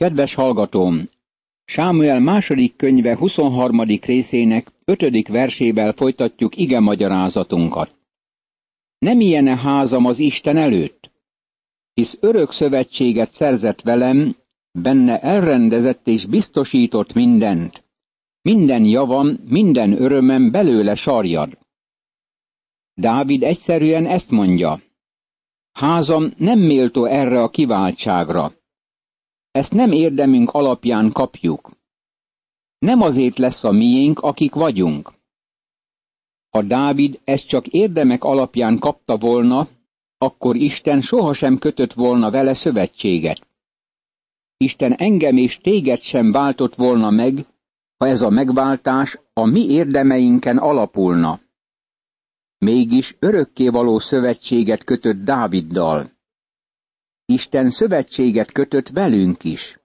Kedves hallgatóm! Sámuel második könyve 23. részének 5. versével folytatjuk ige magyarázatunkat. Nem ilyen házam az Isten előtt? Hisz örök szövetséget szerzett velem, benne elrendezett és biztosított mindent. Minden javam, minden örömem belőle sarjad. Dávid egyszerűen ezt mondja. Házam nem méltó erre a kiváltságra. Ezt nem érdemünk alapján kapjuk. Nem azért lesz a miénk, akik vagyunk. Ha Dávid ezt csak érdemek alapján kapta volna, akkor Isten sohasem kötött volna vele szövetséget. Isten engem és téged sem váltott volna meg, ha ez a megváltás a mi érdemeinken alapulna. Mégis örökkévaló szövetséget kötött Dáviddal. Isten szövetséget kötött velünk is.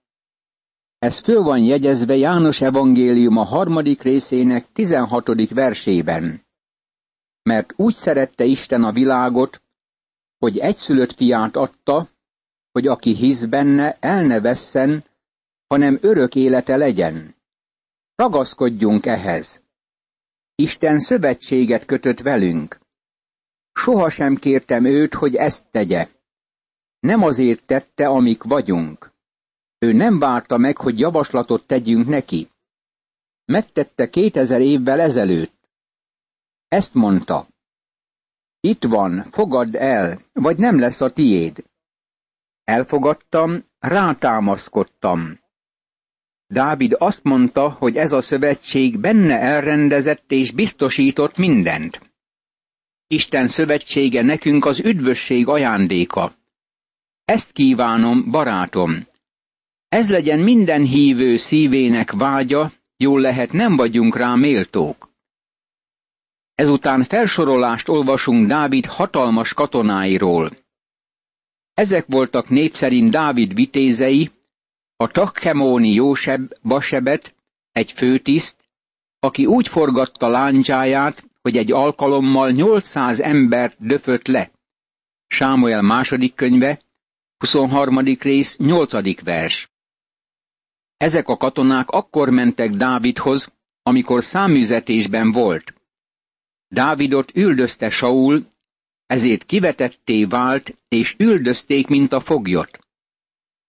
Ez föl van jegyezve János evangélium a harmadik részének tizenhatodik versében. Mert úgy szerette Isten a világot, hogy egyszülött fiát adta, hogy aki hisz benne, el ne vesszen, hanem örök élete legyen. Ragaszkodjunk ehhez. Isten szövetséget kötött velünk. Sohasem kértem őt, hogy ezt tegye. Nem azért tette, amik vagyunk. Ő nem várta meg, hogy javaslatot tegyünk neki. Megtette kétezer évvel ezelőtt. Ezt mondta. Itt van, fogadd el, vagy nem lesz a tiéd. Elfogadtam, rátámaszkodtam. Dávid azt mondta, hogy ez a szövetség benne elrendezett és biztosított mindent. Isten szövetsége nekünk az üdvösség ajándéka. Ezt kívánom, barátom. Ez legyen minden hívő szívének vágya, jól lehet nem vagyunk rá méltók. Ezután felsorolást olvasunk Dávid hatalmas katonáiról. Ezek voltak népszerint Dávid vitézei, a Takhemóni Jóseb Basebet, egy főtiszt, aki úgy forgatta láncsáját, hogy egy alkalommal 800 embert döfött le. Sámuel második könyve, 23. rész, 8. vers. Ezek a katonák akkor mentek Dávidhoz, amikor száműzetésben volt. Dávidot üldözte Saul, ezért kivetetté vált, és üldözték, mint a foglyot.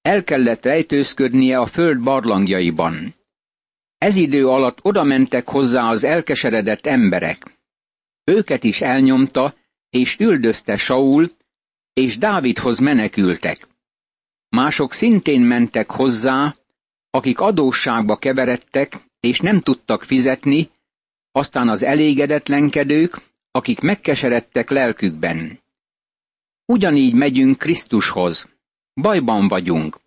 El kellett rejtőzködnie a föld barlangjaiban. Ez idő alatt oda mentek hozzá az elkeseredett emberek. Őket is elnyomta, és üldözte Saul, és Dávidhoz menekültek. Mások szintén mentek hozzá, akik adósságba keveredtek, és nem tudtak fizetni, aztán az elégedetlenkedők, akik megkeseredtek lelkükben. Ugyanígy megyünk Krisztushoz. Bajban vagyunk.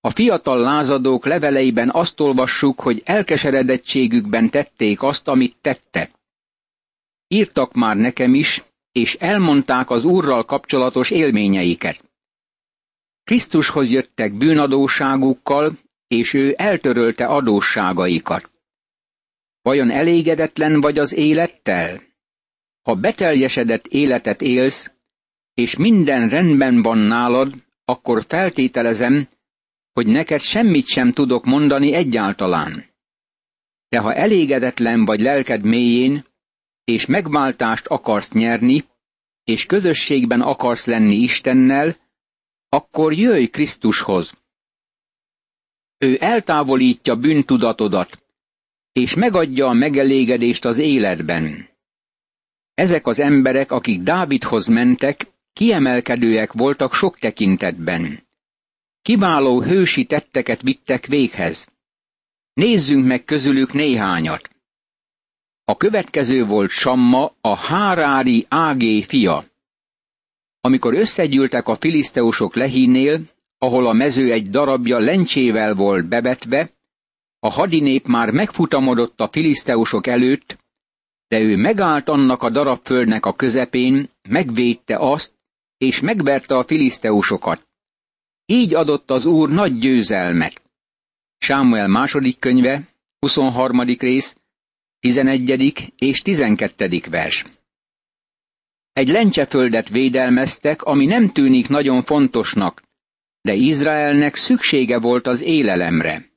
A fiatal lázadók leveleiben azt olvassuk, hogy elkeseredettségükben tették azt, amit tettek. Írtak már nekem is, és elmondták az Úrral kapcsolatos élményeiket. Krisztushoz jöttek bűnadóságukkal, és ő eltörölte adósságaikat. Vajon elégedetlen vagy az élettel? Ha beteljesedett életet élsz, és minden rendben van nálad, akkor feltételezem, hogy neked semmit sem tudok mondani egyáltalán. De ha elégedetlen vagy lelked mélyén, és megváltást akarsz nyerni, és közösségben akarsz lenni Istennel, akkor jöjj Krisztushoz. Ő eltávolítja bűntudatodat, és megadja a megelégedést az életben. Ezek az emberek, akik Dávidhoz mentek, kiemelkedőek voltak sok tekintetben. Kiváló hősi tetteket vittek véghez. Nézzünk meg közülük néhányat. A következő volt Samma, a Hárári Ágé fia. Amikor összegyűltek a filiszteusok lehínél, ahol a mező egy darabja lencsével volt bevetve, a hadinép már megfutamodott a filiszteusok előtt, de ő megállt annak a darabföldnek a közepén, megvédte azt, és megverte a filiszteusokat. Így adott az Úr nagy győzelmet. Sámuel második könyve, 23. rész, 11. és 12. vers. Egy lencseföldet védelmeztek, ami nem tűnik nagyon fontosnak, de Izraelnek szüksége volt az élelemre.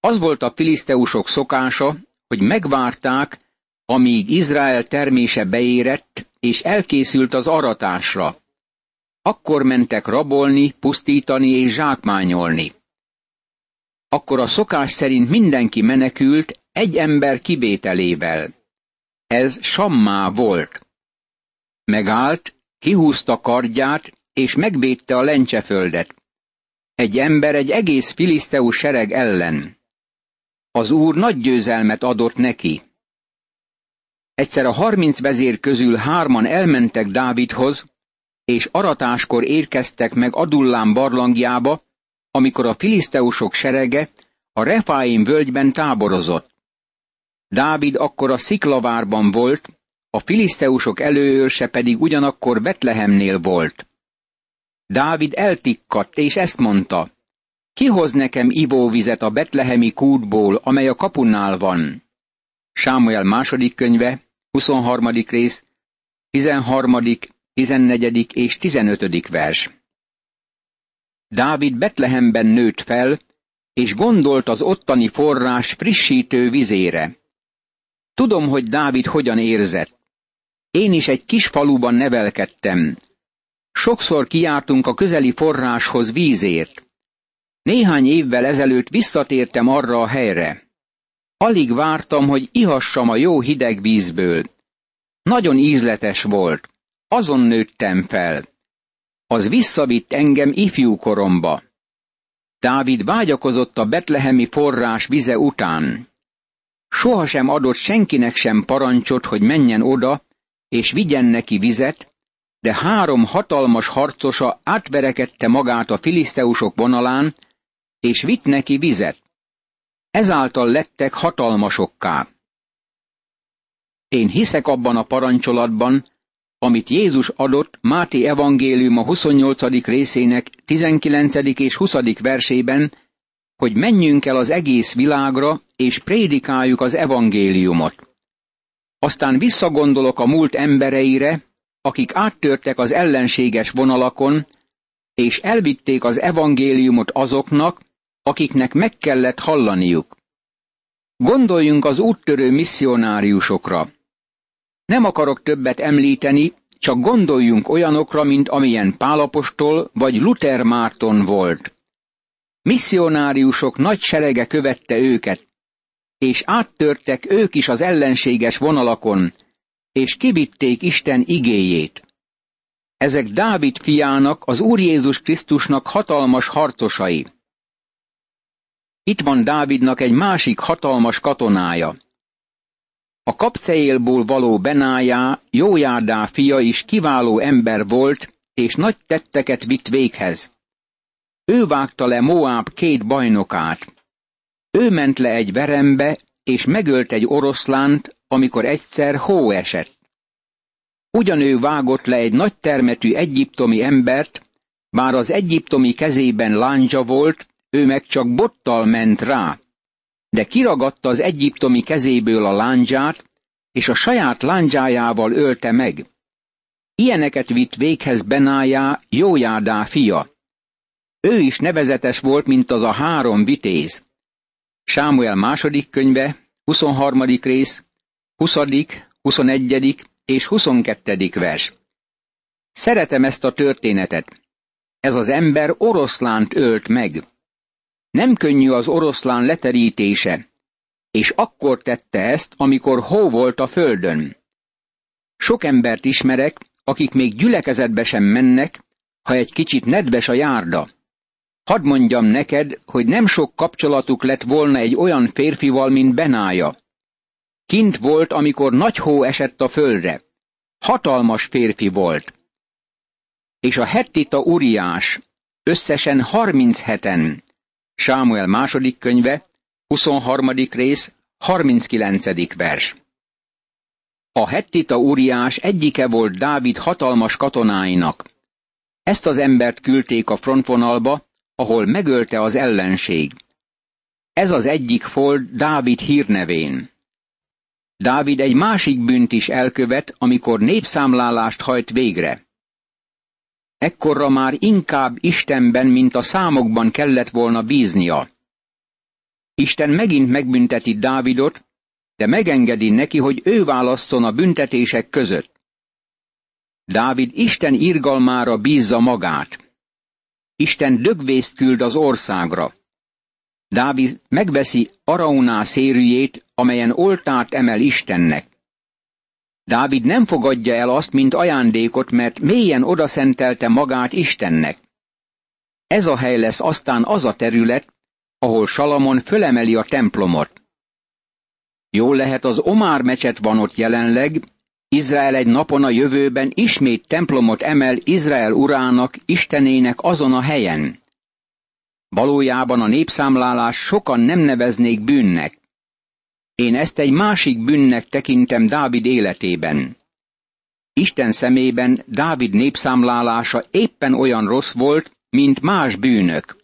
Az volt a filiszteusok szokása, hogy megvárták, amíg Izrael termése beérett, és elkészült az aratásra. Akkor mentek rabolni, pusztítani és zsákmányolni. Akkor a szokás szerint mindenki menekült, egy ember kivételével. Ez Sammá volt. Megállt, kihúzta kardját, és megvédte a lencseföldet. Egy ember egy egész filiszteus sereg ellen. Az úr nagy győzelmet adott neki. Egyszer a harminc vezér közül hárman elmentek Dávidhoz, és aratáskor érkeztek meg Adullám barlangjába, amikor a filiszteusok serege a Refáim völgyben táborozott. Dávid akkor a sziklavárban volt, a filiszteusok előőrse pedig ugyanakkor Betlehemnél volt. Dávid eltikkadt, és ezt mondta, kihoz nekem ivóvizet a betlehemi kútból, amely a kapunál van. Sámuel második könyve, 23. rész, 13., 14. és 15. vers. Dávid Betlehemben nőtt fel, és gondolt az ottani forrás frissítő vizére. Tudom, hogy Dávid hogyan érzett. Én is egy kis faluban nevelkedtem. Sokszor kiártunk a közeli forráshoz vízért. Néhány évvel ezelőtt visszatértem arra a helyre. Alig vártam, hogy ihassam a jó hideg vízből. Nagyon ízletes volt. Azon nőttem fel. Az visszavitt engem ifjú koromba. Dávid vágyakozott a betlehemi forrás vize után. Sohasem adott senkinek sem parancsot, hogy menjen oda, és vigyen neki vizet, de három hatalmas harcosa átverekedte magát a filiszteusok vonalán, és vitt neki vizet. Ezáltal lettek hatalmasokká. Én hiszek abban a parancsolatban, amit Jézus adott Máté evangélium a 28. részének 19. és 20. versében, hogy menjünk el az egész világra, és prédikáljuk az evangéliumot. Aztán visszagondolok a múlt embereire, akik áttörtek az ellenséges vonalakon, és elvitték az evangéliumot azoknak, akiknek meg kellett hallaniuk. Gondoljunk az úttörő misszionáriusokra. Nem akarok többet említeni, csak gondoljunk olyanokra, mint amilyen Pálapostól vagy Luther Márton volt. Misszionáriusok nagy serege követte őket, és áttörtek ők is az ellenséges vonalakon, és kivitték Isten igéjét. Ezek Dávid fiának, az Úr Jézus Krisztusnak hatalmas harcosai. Itt van Dávidnak egy másik hatalmas katonája. A kapceélból való Benájá, Jójárdá fia is kiváló ember volt, és nagy tetteket vitt véghez. Ő vágta le Moáb két bajnokát. Ő ment le egy verembe, és megölt egy oroszlánt, amikor egyszer hó esett. Ugyanő vágott le egy nagy termetű egyiptomi embert, bár az egyiptomi kezében lándzsa volt, ő meg csak bottal ment rá. De kiragadta az egyiptomi kezéből a lándzsát, és a saját lándzsájával ölte meg. Ilyeneket vitt véghez Benájá, Jójádá fia. Ő is nevezetes volt, mint az a három vitéz. Sámuel második könyve, 23. rész, 20., 21. és 22. vers. Szeretem ezt a történetet. Ez az ember oroszlánt ölt meg. Nem könnyű az oroszlán leterítése, és akkor tette ezt, amikor hó volt a földön. Sok embert ismerek, akik még gyülekezetbe sem mennek, ha egy kicsit nedves a járda. Hadd mondjam neked, hogy nem sok kapcsolatuk lett volna egy olyan férfival, mint Benája. Kint volt, amikor nagy hó esett a földre. Hatalmas férfi volt. És a hettita Uriás, összesen harminc heten, Sámuel második könyve, 23. rész, 39. vers. A hettita Uriás egyike volt Dávid hatalmas katonáinak. Ezt az embert küldték a frontvonalba, ahol megölte az ellenség. Ez az egyik volt Dávid hírnevén. Dávid egy másik bűnt is elkövet, amikor népszámlálást hajt végre. ekkorra már inkább Istenben, mint a számokban kellett volna bíznia. Isten megint megbünteti Dávidot, de megengedi neki, hogy ő válasszon a büntetések között. Dávid Isten irgalmára bízza magát. Isten dögvészt küld az országra. Dávid megveszi Arauná szérűjét, amelyen oltát emel Istennek. Dávid nem fogadja el azt, mint ajándékot, mert mélyen odaszentelte magát Istennek. Ez a hely lesz aztán az a terület, ahol Salamon fölemeli a templomot. Jól lehet az Omár mecset van ott jelenleg, Izrael egy napon a jövőben ismét templomot emel Izrael urának, Istenének azon a helyen. Valójában a népszámlálás sokan nem neveznék bűnnek. Én ezt egy másik bűnnek tekintem Dávid életében. Isten szemében Dávid népszámlálása éppen olyan rossz volt, mint más bűnök.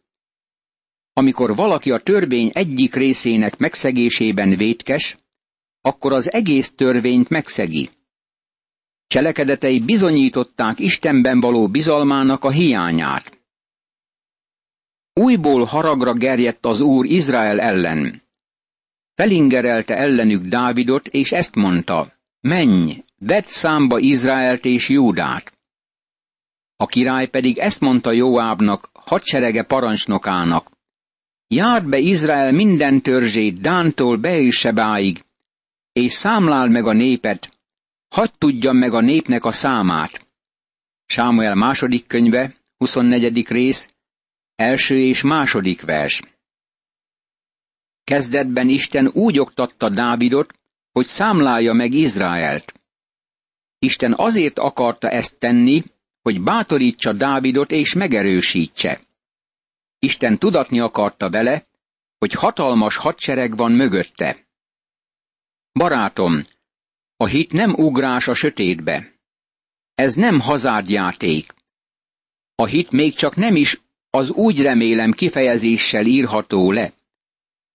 Amikor valaki a törvény egyik részének megszegésében vétkes, akkor az egész törvényt megszegi. Cselekedetei bizonyították Istenben való bizalmának a hiányát. Újból haragra gerjedt az Úr Izrael ellen. Felingerelte ellenük Dávidot, és ezt mondta, menj, vedd számba Izraelt és Júdát. A király pedig ezt mondta Jóábnak, hadserege parancsnokának, járd be Izrael minden törzsét Dántól Beérsebáig, és számláld meg a népet, hagyd tudjam meg a népnek a számát. Sámuel második könyve, 24. rész, első és második vers. Kezdetben Isten úgy oktatta Dávidot, hogy számlálja meg Izraelt. Isten azért akarta ezt tenni, hogy bátorítsa Dávidot és megerősítse. Isten tudatni akarta vele, hogy hatalmas hadsereg van mögötte. Barátom, a hit nem ugrás a sötétbe. Ez nem hazárdjáték. A hit még csak nem is az úgy remélem kifejezéssel írható le.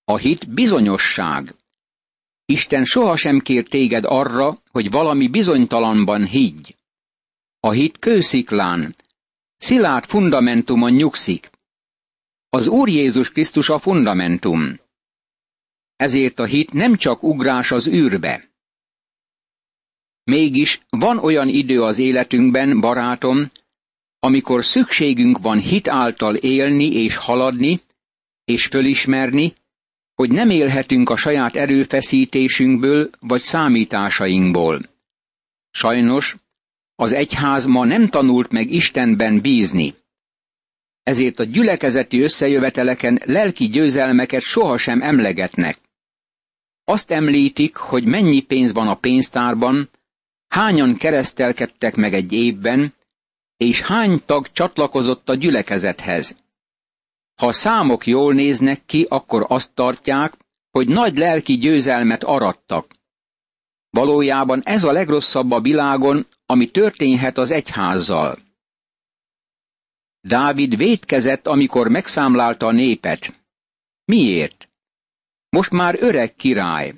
A hit bizonyosság. Isten sohasem kér téged arra, hogy valami bizonytalanban higgy. A hit kősziklán, szilárd fundamentumon nyugszik. Az Úr Jézus Krisztus a fundamentum. Ezért a hit nem csak ugrás az űrbe. Mégis van olyan idő az életünkben, barátom, amikor szükségünk van hit által élni és haladni, és fölismerni, hogy nem élhetünk a saját erőfeszítésünkből vagy számításainkból. Sajnos az egyház ma nem tanult meg Istenben bízni. Ezért a gyülekezeti összejöveteleken lelki győzelmeket sohasem emlegetnek. Azt említik, hogy mennyi pénz van a pénztárban, hányan keresztelkedtek meg egy évben, és hány tag csatlakozott a gyülekezethez. Ha számok jól néznek ki, akkor azt tartják, hogy nagy lelki győzelmet arattak. Valójában ez a legrosszabb a világon, ami történhet az egyházzal. Dávid védkezett, amikor megszámlálta a népet. Miért? Most már öreg király.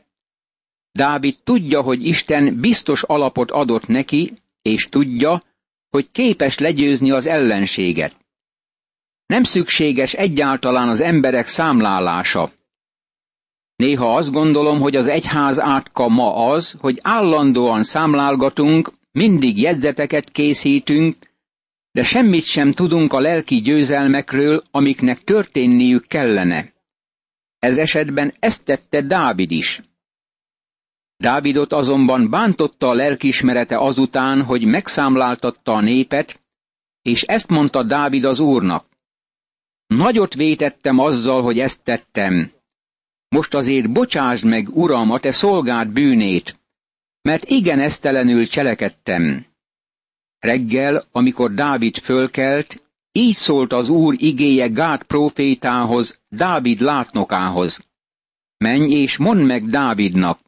Dávid tudja, hogy Isten biztos alapot adott neki, és tudja, hogy képes legyőzni az ellenséget. Nem szükséges egyáltalán az emberek számlálása. Néha azt gondolom, hogy az egyház átka ma az, hogy állandóan számlálgatunk, mindig jegyzeteket készítünk, de semmit sem tudunk a lelki győzelmekről, amiknek történniük kellene. Ez esetben ezt tette Dávid is. Dávidot azonban bántotta a lelkismerete azután, hogy megszámláltatta a népet, és ezt mondta Dávid az úrnak. Nagyot vétettem azzal, hogy ezt tettem. Most azért bocsásd meg, uram, a te szolgád bűnét, mert igen esztelenül cselekedtem. Reggel, amikor Dávid fölkelt, így szólt az úr igéje Gát profétához, Dávid látnokához. Menj és mondd meg Dávidnak,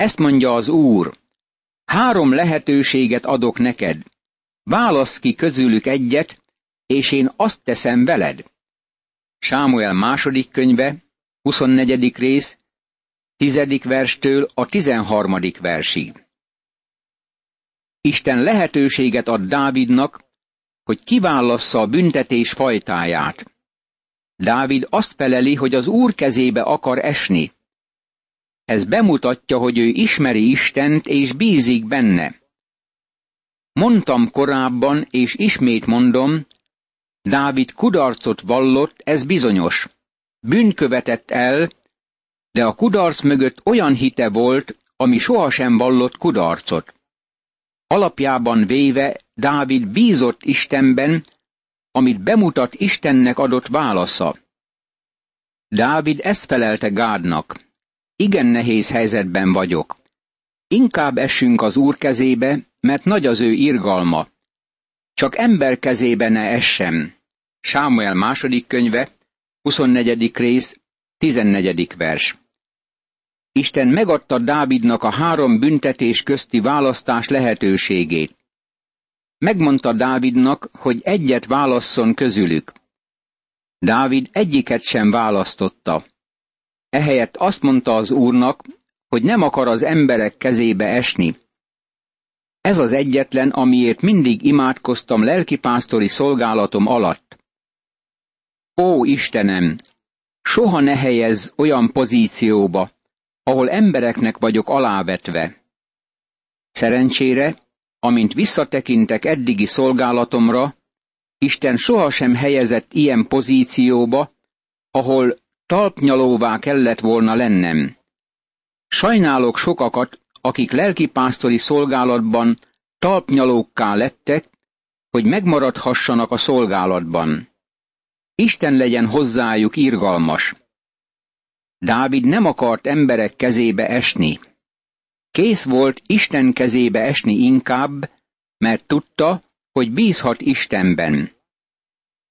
ezt mondja az Úr. Három lehetőséget adok neked. Válasz ki közülük egyet, és én azt teszem veled. Sámuel második könyve, 24. rész, 10. verstől a 13. versig. Isten lehetőséget ad Dávidnak, hogy kiválassza a büntetés fajtáját. Dávid azt feleli, hogy az Úr kezébe akar esni. Ez bemutatja, hogy ő ismeri Istent és bízik benne. Mondtam korábban, és ismét mondom, Dávid kudarcot vallott, ez bizonyos. Bűn követett el, de a kudarc mögött olyan hite volt, ami sohasem vallott kudarcot. Alapjában véve Dávid bízott Istenben, amit bemutat Istennek adott válasza. Dávid ezt felelte Gádnak. Igen nehéz helyzetben vagyok. Inkább essünk az úr kezébe, mert nagy az ő irgalma. Csak ember kezébe ne essem. Sámuel második könyve, 24. rész, 14. vers. Isten megadta Dávidnak a három büntetés közti választás lehetőségét. Megmondta Dávidnak, hogy egyet válasszon közülük. Dávid egyiket sem választotta. Ehelyett azt mondta az úrnak, hogy nem akar az emberek kezébe esni. Ez az egyetlen, amiért mindig imádkoztam lelkipásztori szolgálatom alatt. Ó Istenem, soha ne helyez olyan pozícióba, ahol embereknek vagyok alávetve. Szerencsére, amint visszatekintek eddigi szolgálatomra, Isten sohasem helyezett ilyen pozícióba, ahol talpnyalóvá kellett volna lennem. Sajnálok sokakat, akik lelkipásztori szolgálatban talpnyalókká lettek, hogy megmaradhassanak a szolgálatban. Isten legyen hozzájuk irgalmas. Dávid nem akart emberek kezébe esni. Kész volt Isten kezébe esni inkább, mert tudta, hogy bízhat Istenben.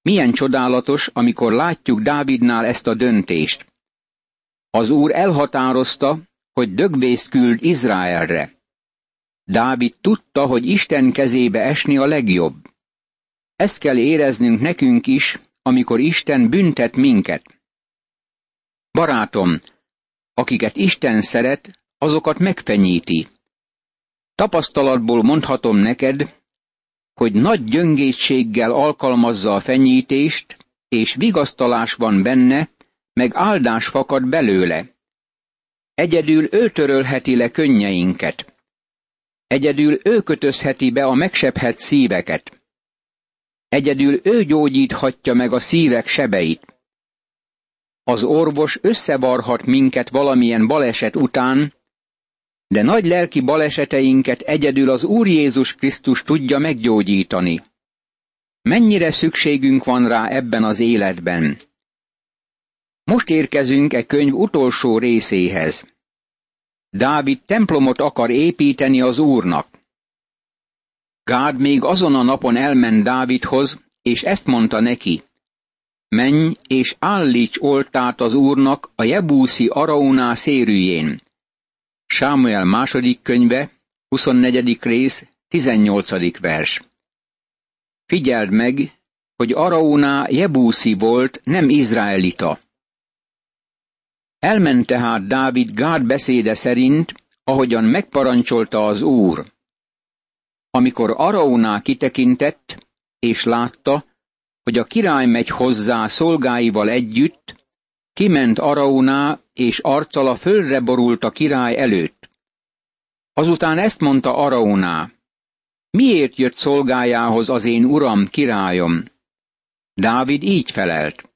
Milyen csodálatos, amikor látjuk Dávidnál ezt a döntést. Az Úr elhatározta, hogy dögvészt küld Izraelre. Dávid tudta, hogy Isten kezébe esni a legjobb. Ezt kell éreznünk nekünk is, amikor Isten büntet minket. Barátom, akiket Isten szeret, azokat megfenyíti. Tapasztalatból mondhatom neked, hogy nagy gyöngétséggel alkalmazza a fenyítést, és vigasztalás van benne, meg áldás fakad belőle. Egyedül ő törölheti le könnyeinket. Egyedül ő kötözheti be a megsebhet szíveket. Egyedül ő gyógyíthatja meg a szívek sebeit. Az orvos összevarhat minket valamilyen baleset után, de nagy lelki baleseteinket egyedül az Úr Jézus Krisztus tudja meggyógyítani. Mennyire szükségünk van rá ebben az életben? Most érkezünk e könyv utolsó részéhez. Dávid templomot akar építeni az Úrnak. Gád még azon a napon elment Dávidhoz, és ezt mondta neki. Menj és állíts oltát az Úrnak a Jebúszi Arauná szérűjén. Sámuel második könyve, 24. rész, 18. vers. Figyeld meg, hogy Araúná Jebúszi volt, nem izraelita. Elment tehát Dávid Gád beszéde szerint, ahogyan megparancsolta az Úr. Amikor Araúná kitekintett, és látta, hogy a király megy hozzá szolgáival együtt, kiment Araúná, és arccal a földre borult a király előtt. Azután ezt mondta Araúná, miért jött szolgájához az én uram, királyom? Dávid így felelt.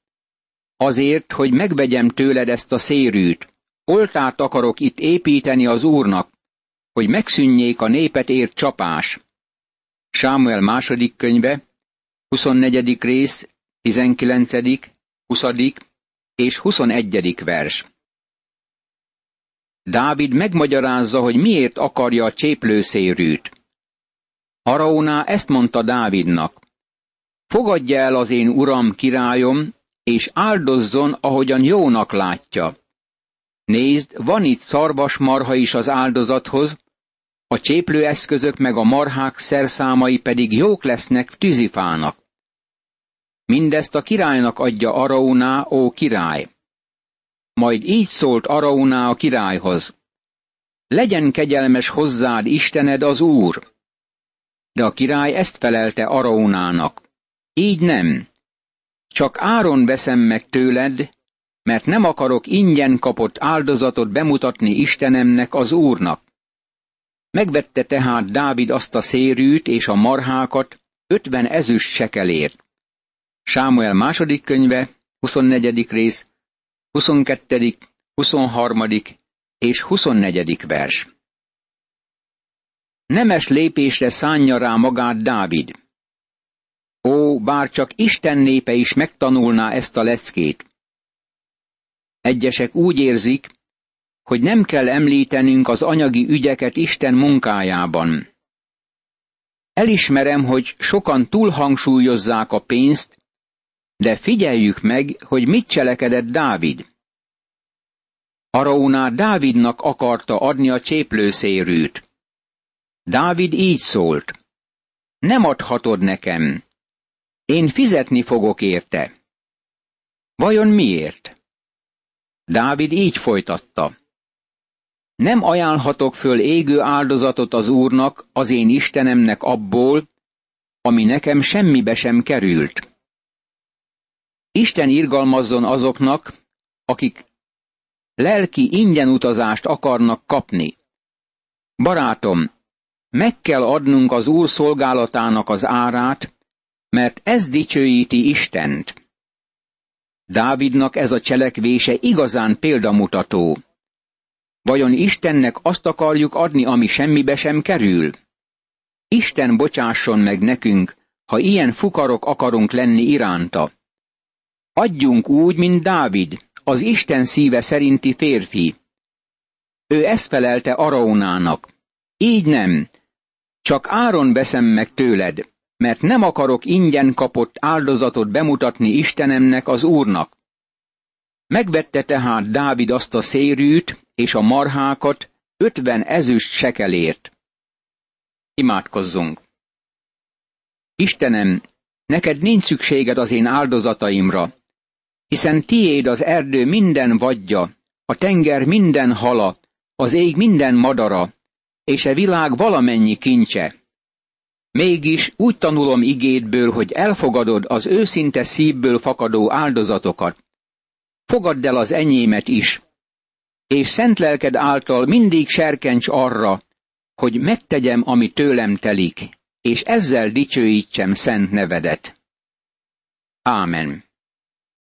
Azért, hogy megvegyem tőled ezt a szérűt, oltát akarok itt építeni az úrnak, hogy megszűnjék a népet ért csapás. Sámuel második könyve, 24. rész, 19., 20. és 21. vers. Dávid megmagyarázza, hogy miért akarja a cséplőszérűt. Araóná ezt mondta Dávidnak. Fogadja el az én uram, királyom, és áldozzon, ahogyan jónak látja. Nézd, van itt szarvasmarha is az áldozathoz, a cséplőeszközök meg a marhák szerszámai pedig jók lesznek tűzifának. Mindezt a királynak adja Araúná, ó király. Majd így szólt Araúná a királyhoz. Legyen kegyelmes hozzád Istened az Úr. De a király ezt felelte Araúnának. Így nem. Csak áron veszem meg tőled, mert nem akarok ingyen kapott áldozatot bemutatni Istenemnek az Úrnak. Megvette tehát Dávid azt a szérűt és a marhákat ötven ezüst sekelért. Sámuel második könyve, 24. rész, 22., 23. és 24. vers. Nemes lépésre szánja rá magát Dávid. Ó, bár csak Isten népe is megtanulná ezt a leckét. Egyesek úgy érzik, hogy nem kell említenünk az anyagi ügyeket Isten munkájában. Elismerem, hogy sokan túlhangsúlyozzák a pénzt, de figyeljük meg, hogy mit cselekedett Dávid. Araunár Dávidnak akarta adni a cséplőszérűt. Dávid így szólt. Nem adhatod nekem. Én fizetni fogok érte. Vajon miért? Dávid így folytatta. Nem ajánlhatok föl égő áldozatot az Úrnak, az én Istenemnek abból, ami nekem semmibe sem került. Isten irgalmazzon azoknak, akik lelki ingyen utazást akarnak kapni. Barátom, meg kell adnunk az Úr szolgálatának az árát, mert ez dicsőíti Istent. Dávidnak ez a cselekvése igazán példamutató. Vajon Istennek azt akarjuk adni, ami semmibe sem kerül? Isten bocsásson meg nekünk, ha ilyen fukarok akarunk lenni iránta. Adjunk úgy, mint Dávid, az Isten szíve szerinti férfi. Ő ezt felelte Araónának. Így nem, csak áron veszem meg tőled, mert nem akarok ingyen kapott áldozatot bemutatni Istenemnek az Úrnak. Megvette tehát Dávid azt a szérűt és a marhákat ötven ezüst sekelért. Imádkozzunk! Istenem, neked nincs szükséged az én áldozataimra, hiszen tiéd az erdő minden vadja, a tenger minden hala, az ég minden madara, és e világ valamennyi kincse. Mégis úgy tanulom igédből, hogy elfogadod az őszinte szívből fakadó áldozatokat. Fogadd el az enyémet is, és szent lelked által mindig serkencs arra, hogy megtegyem, ami tőlem telik, és ezzel dicsőítsem szent nevedet. Ámen.